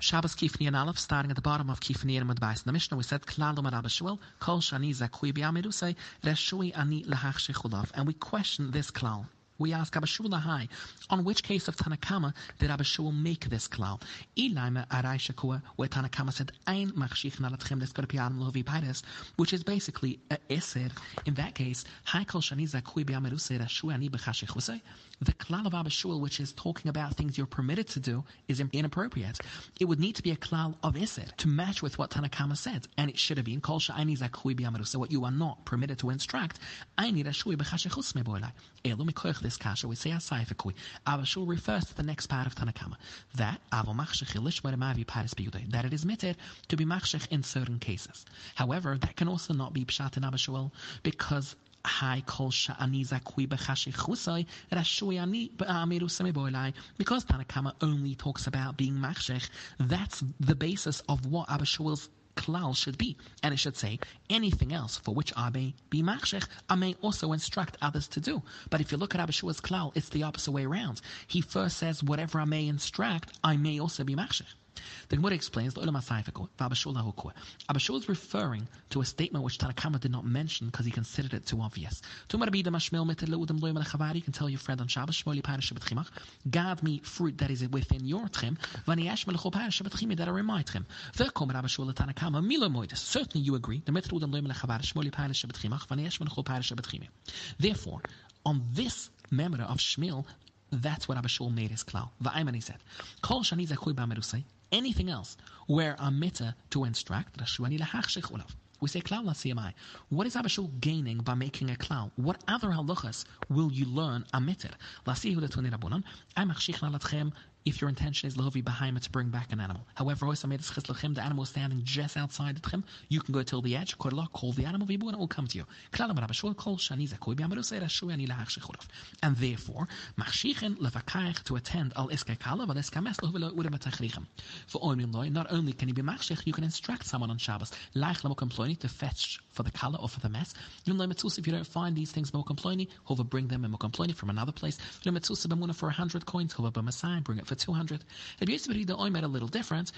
Shabbos Kifni and Aleph, starting at the bottom of Kifni and advice. In the Mishnah, we said, Klalo Marabba Shmuel, Kol Shani Zakui Biamirusai, Reshui Ani Lahach Shechulav. And we question this klal. We ask Abba Shmuel Lahai, on which case of Tanakama did Abba make this klal? Ilaima Arai Shakua, where Tanakama said, Ein Machshich Nalatchem Leskorpian Lovi Paides, which is basically a Eser. In that case, Hai Kol Shani Zakui Biamirusai, Reshui Ani Bechashechusai. The klal of Abba which is talking about things you're permitted to do, is inappropriate. It would need to be a klal of Eser to match with what Tanakama said. And it should have been Kol Shani Zakui Biamirusai, what you are not permitted to instruct. I need a Shui Bechashechus Meboilai. Elu Mikoich this kasha, we say asaifakui. Abba Shaul refers to the next part of Tanakama. That that it is mitted to be machshech in certain cases. However, that can also not be pshat in Abba Shaul because Hai kol sha'ani zakui b'chashichusai rashui ani b'amiru semiboilai. Because Tanakama only talks about being machshech, that's the basis of what Abba Shaul's klal should be. And it should say, anything else for which I may be machshech, I may also instruct others to do. But if you look at Abba Shaul's klal, it's the opposite way around. He first says, whatever I may instruct, I may also be machshech. The Gemara explains Abba Shaul is referring to a statement which Tanakama did not mention because he considered it too obvious. You can tell your friend on Shabbos, God me fruit that is within your trim, that are in my trim. Certainly you agree. Therefore, on this memory of Shmuel, that's what Abba Shaul made his klal. Va'ayman said, Kol shani zakui ba'merusay, anything else where I'm mitzvah to instruct, we say klal CMI. What is Abba Shaul gaining by making a klal? What other halachas will you learn amitir? If your intention is lovi behind to bring back an animal. However, the animal is standing just outside the tchim, you can go till the edge, Quite a lot. call the animal, and it will come to you. And therefore, to attend al For not only can you be machshich, you can instruct someone on Shabbos, to fetch for the color or for the mess. If you don't find these things hover bring them in from another place. You know, for a hundred coins, hover bring it for 200. It used to be the oimer a little different.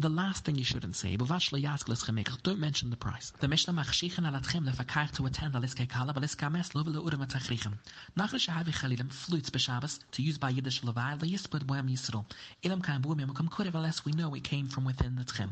The last thing you shouldn't say, don't mention the price. The Mishnah machshichen al atchem lefakar to attend al iske kala, but iske mes lo velo urem atachrichem. Nachal shahavi chalilim flutes b'Shabbos to use by Yiddish levai leyispud boem yisrael. Ilam kain buem yom kurev unless we know it came from within the tchem.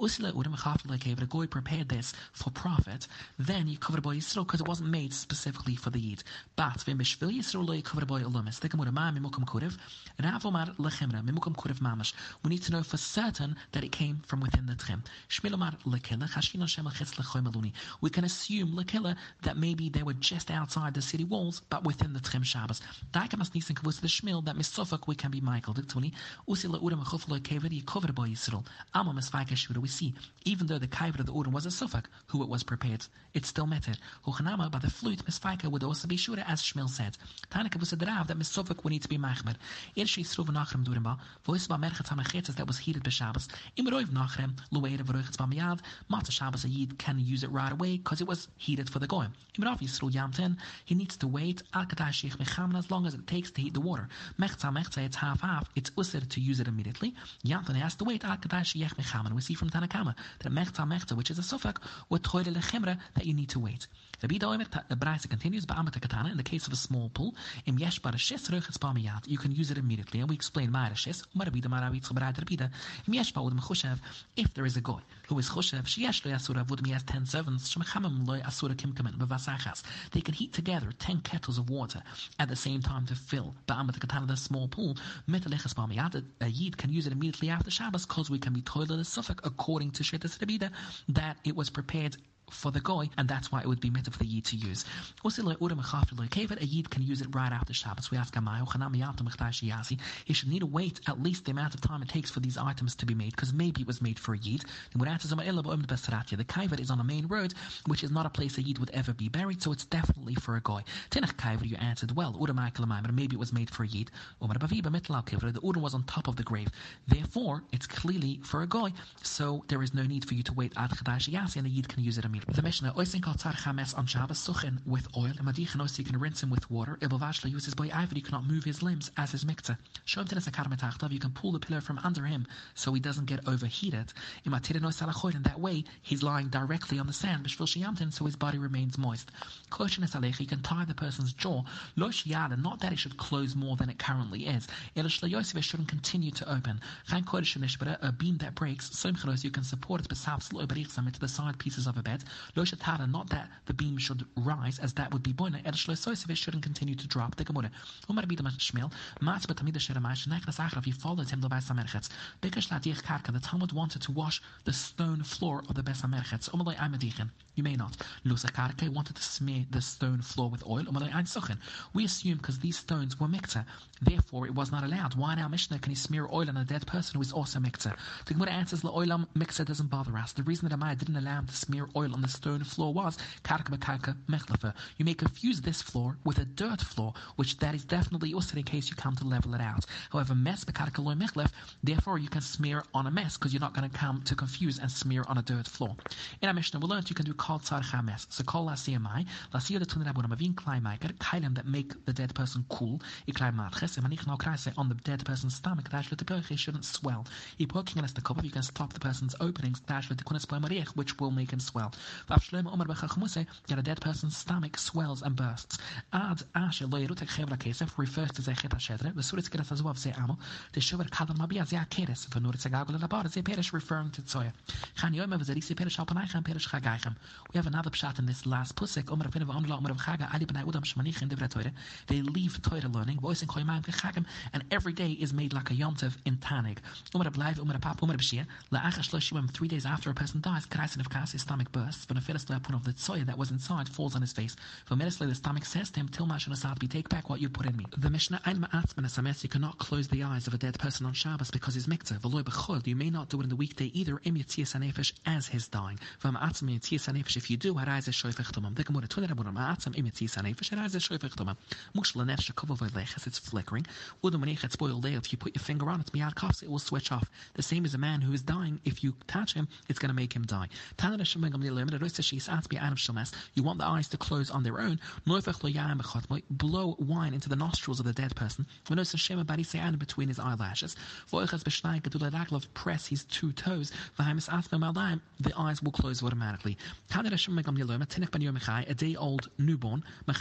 Usila urem chafel lekev, the goy prepared this for profit, then you covered by Yisrael because it wasn't made specifically for the Yid. But vim b'shvil Yisrael lo covered by ulumis. The gemura ma mimukam kurev, ravomar lechemra mimukam kurev mamash. We need to know for certain that it came from within the trim. We can assume lekila that maybe they were just outside the city walls, but within the trim Shabbos. Daikamas nisen kavus the shmil that misofak we can be Michael covered by Yisrael. We see even though the kavod of the udam was a sufak who it was prepared, it still mattered. Huchanama by the flute misfaika would also be shura as Shmil said. Tanaka was a drav that misofak would need to be machmer. Il she sruv nachrim durimba. Voice about merchat that was heated by Shabbos. Imroiv nachrem, eh, loeir v'roichetz b'miyad, Mata Shabbos a Yid can use it right away because it was heated for the goyim. Imrav Yisrael Yamten, he needs to wait as long as it takes to heat the water. Mechza mechza, it's half half, it's usir to use it immediately. Yamten has to wait. We see from Tanakama that mechza mechza, which is a suffix, with toile lechemra, that you need to wait. The Braisa continues, Ba'amata katana, in the case of a small pool, im yesh barashis roichetz b'miyad, you can use it immediately. And we explain ma'arashis, marabida maravitz b'rad rabida, im yesh ba'ud if there is a guy who is choshev, sheyesh lo yasura avud has ten servants, lo. They can heat together ten kettles of water at the same time to fill ba'amat katana the small pool. Metaleches b'amiyad, a yid can use it immediately after Shabbos because we can be toilet a suffix according to Shittas Rabida that it was prepared for the goy, and that's why it would be mitzvah for the yid to use. A yid can use it right after Shabbos. We ask He should need to wait at least the amount of time it takes for these items to be made, because maybe it was made for a yid. The kaivet is on a main road, which is not a place a yid would ever be buried, so it's definitely for a goy. Tinach kaivet, you answered well. Maybe it was made for a yid. The urim was on top of the grave. Therefore, it's clearly for a goy, so there is no need for you to wait ad and the yid can use it meat. The Mishnah, oisin tzar chames on Shabbos suchin with oil, and madichin also you can rinse him with water. Ibavashla uses by ivory, cannot move his limbs as his mikta. Shom tenes a you can pull the pillar from under him so he doesn't get overheated. In that way, he's lying directly on the sand, so his body remains moist. You can tie the person's jaw, not that it should close more than it currently is. It shouldn't continue to open. A beam that breaks, you can support it into the side pieces of a bed. Not that the beam should rise, as that would be boina. It shouldn't continue to drop. The Gemara. If you followed him, the Talmud wanted to wash the stone floor of the Bes HaMerchetz. You may not. Lusa Karke wanted to smear the stone floor with oil. We assume because these stones were mikta, therefore it was not allowed. Why now Mishnah can he smear oil on a dead person who is also mikta? The Gemara answers the oilam mikta doesn't bother us. The reason that Amaya didn't allow him to smear oil on the stone floor was karka mechlafa. You may confuse this floor with a dirt floor, which that is definitely also in case you come to level it out. However, mes therefore you can smear on a mess because you're not going to come to confuse and smear on a dirt floor. In our Mishnah, we learned you can do called tzar chames. So maiker, kailim that make the dead person cool, on the dead person's stomach, dash the shouldn't swell. The you can stop the person's openings, the which will make him swell. That a dead person's stomach swells and bursts. Ad ashe lo yerutek chevra kesef refers to amo, the mabia labar, ze perish referring to perish alpanaichem, perish chagaichem. We have another pshat in this last pusik. Omer v'Amla Omer Chaga Ali Udam Shmanich in. They leave Torah learning. Voice in Koymayim Kechagim, and every day is made like a yontiv in Tanig. Omer Omer Apap Omer. Three days after a person dies, of Kas, his stomach bursts. When a fetus lepun of the tzoya that was inside falls on his face. For medically, the stomach says to him, "Till Asad, be take back what you put in me." The Mishnah Ein Ma'atzman Asames. You cannot close the eyes of a dead person on Shabbos because his mikzah. V'loy b'chol. You may not do it in the weekday either. Im Yitzias as his dying. V'ma'atzman Yitzias If you do, Harais is shoyfech tumam. The Gemara tuner rabunam ma'atzam imitzis hanefesh. Harais is shoyfech tumam. Mush lanefesh shakova v'leches. It's flickering. Udum manich it's boiled If you put your finger on it, miyad kafs, it will switch off. The same as a man who is dying. If you touch him, it's going to make him die. You want the eyes to close on their own. Blow wine into the nostrils of the dead person. Between his eyelashes. Press his two toes. The eyes will close automatically a day old newborn, in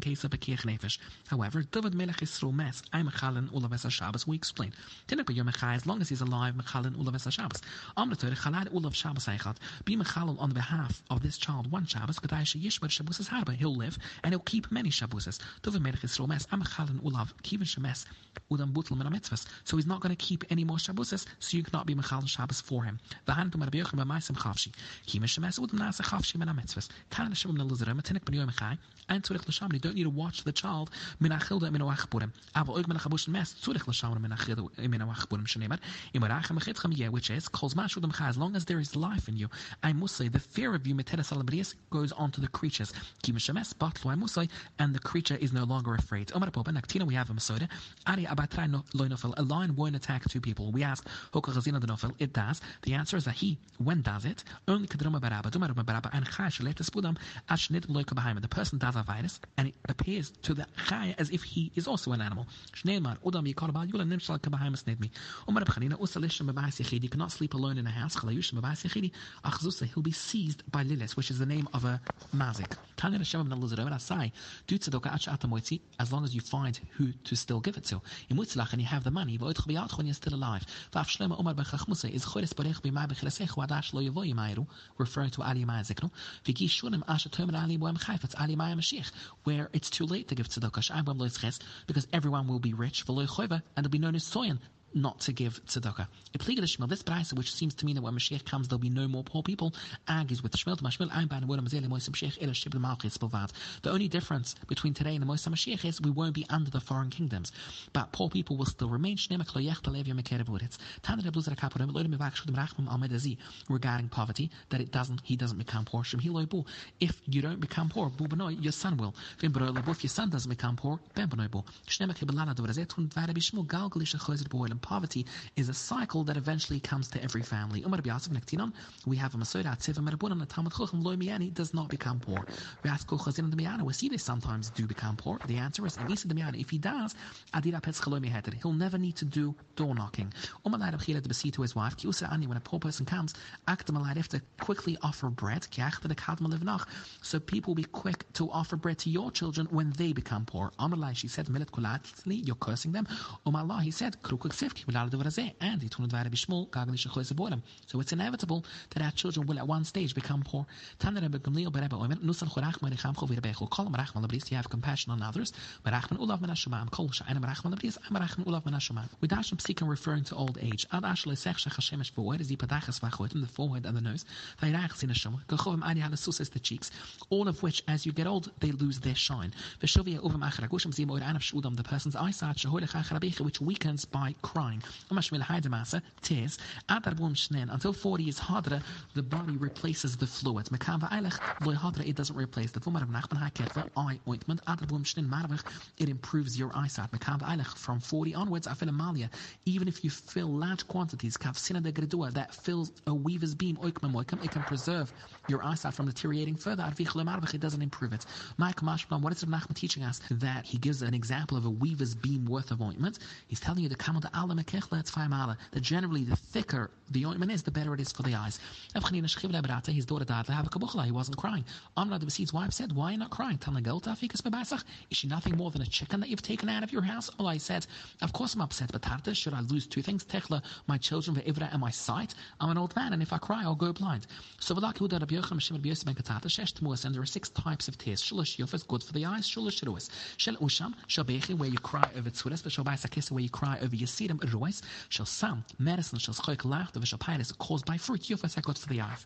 case of a nefesh. However, David Melech Yisrael mes, I mechalin ulaves Shabbos. We explain. As long as he's alive, mechalin ulaves Shabbos. Amr Torah chalad ulav Shabbos eichat. Be on behalf of this child one Shabbos. Kedai sheyishbar Shabbos harba. He'll live and he'll keep many Shabboses. David Melech Yisrael mes, I mechalin ulav kivin shemes udam butel min mitzvahs. So he's not going to keep any more Shabboses. So you cannot be mechalin Shabbos for him. V'han tumar b'yochim b'maisem chavshi. Kivin shemes udam nasa chavshi min mitzvahs. Kan Hashem min lizera matinik ben yom and tzurich l'sham. Don't need to watch the child min achilda min awachburim. Avo oig min mes tzurich l'sham min achilda min awachburim shenemer. Achitchem yeh, which is calls mashu dem as long as there is life in you. I must say the fear of you meteres alabrias goes on to the creatures. Kim shemes batlu I must say, and the creature is no longer afraid. Omar popa naktina we have a masoda. Ari abatrai loinofel. A lion won't attack two people. We ask hoka chazina denofel. It does. The answer is that he when does it only kadroma baraba. Dumar baraba and chash letes budam the person does a virus, and it appears to the chaya as if he is also an animal. You cannot sleep alone in a house. He'll be seized by Lilis, which is the name of a mazik. As long as you find who to still give it to. And you have the money, when you're still alive. Referring to Ali Ma'azikno where it's too late to give tzedakah, because everyone will be rich, and there'll be no nisoyan not to give tzedakah. This price, which seems to mean that when Mashiach comes, there'll be no more poor people, argues with the Shmil The only difference between today and the Moisam Mashiach is we won't be under the foreign kingdoms, but poor people will still remain. Regarding poverty, that it doesn't, he doesn't become poor. If you don't become poor, your son will. If your son doesn't become poor, poverty is a cycle that eventually comes to every family. We have a Masoda Tziva Merabunan, a does not become poor. We ask Miyana, we see they sometimes do become poor. The answer is, Anisa the Miyana, if he does, Adira he'll never need to do door knocking. Umar to Besi to his wife, Ki Usa Ani, when a poor person comes, to quickly offer bread, the so people will be quick to offer bread to your children when they become poor. Amr she said, Milet you're cursing them. Um he said, So it's inevitable that our children will at one stage become poor. You have compassion on others. We dash them seeking referring to old age. The forehead and the nose. Is the cheeks. All of which, as you get old, they lose their shine. The person's eyesight, which weakens by crying. Haidamasa, tears. Until 40 is hadra, the body replaces the fluid. It doesn't replace the eye ointment. It improves your eyesight. From 40 onwards, even if you fill large quantities, de Gredua, that fills a weaver's beam, it can preserve your eyesight from deteriorating further. It doesn't improve it. Mike Mashplan, what is Nachman teaching us? That he gives an example of a weaver's beam worth of ointment. He's telling you to come to Allah It's that generally the thicker the ointment is, the better it is for the eyes. His daughter died. He wasn't crying. Amna the Basid's wife said, Why are you not crying? Is she nothing more than a chicken that you've taken out of your house? Well, I said, Of course I'm upset, but Tarta, should I lose two things? Techla, my children, Ivra, and my sight? I'm an old man, and if I cry, I'll go blind. So, there are six types of tears. Shulish Yufas, good for the eyes. Shel Usham, where you cry over Tzuras, but where you cry over Ruas. Shall Sam, medicine, shall Schoik Lacht, of Shal Piris, caused by fruit. Yufas, good for the eyes.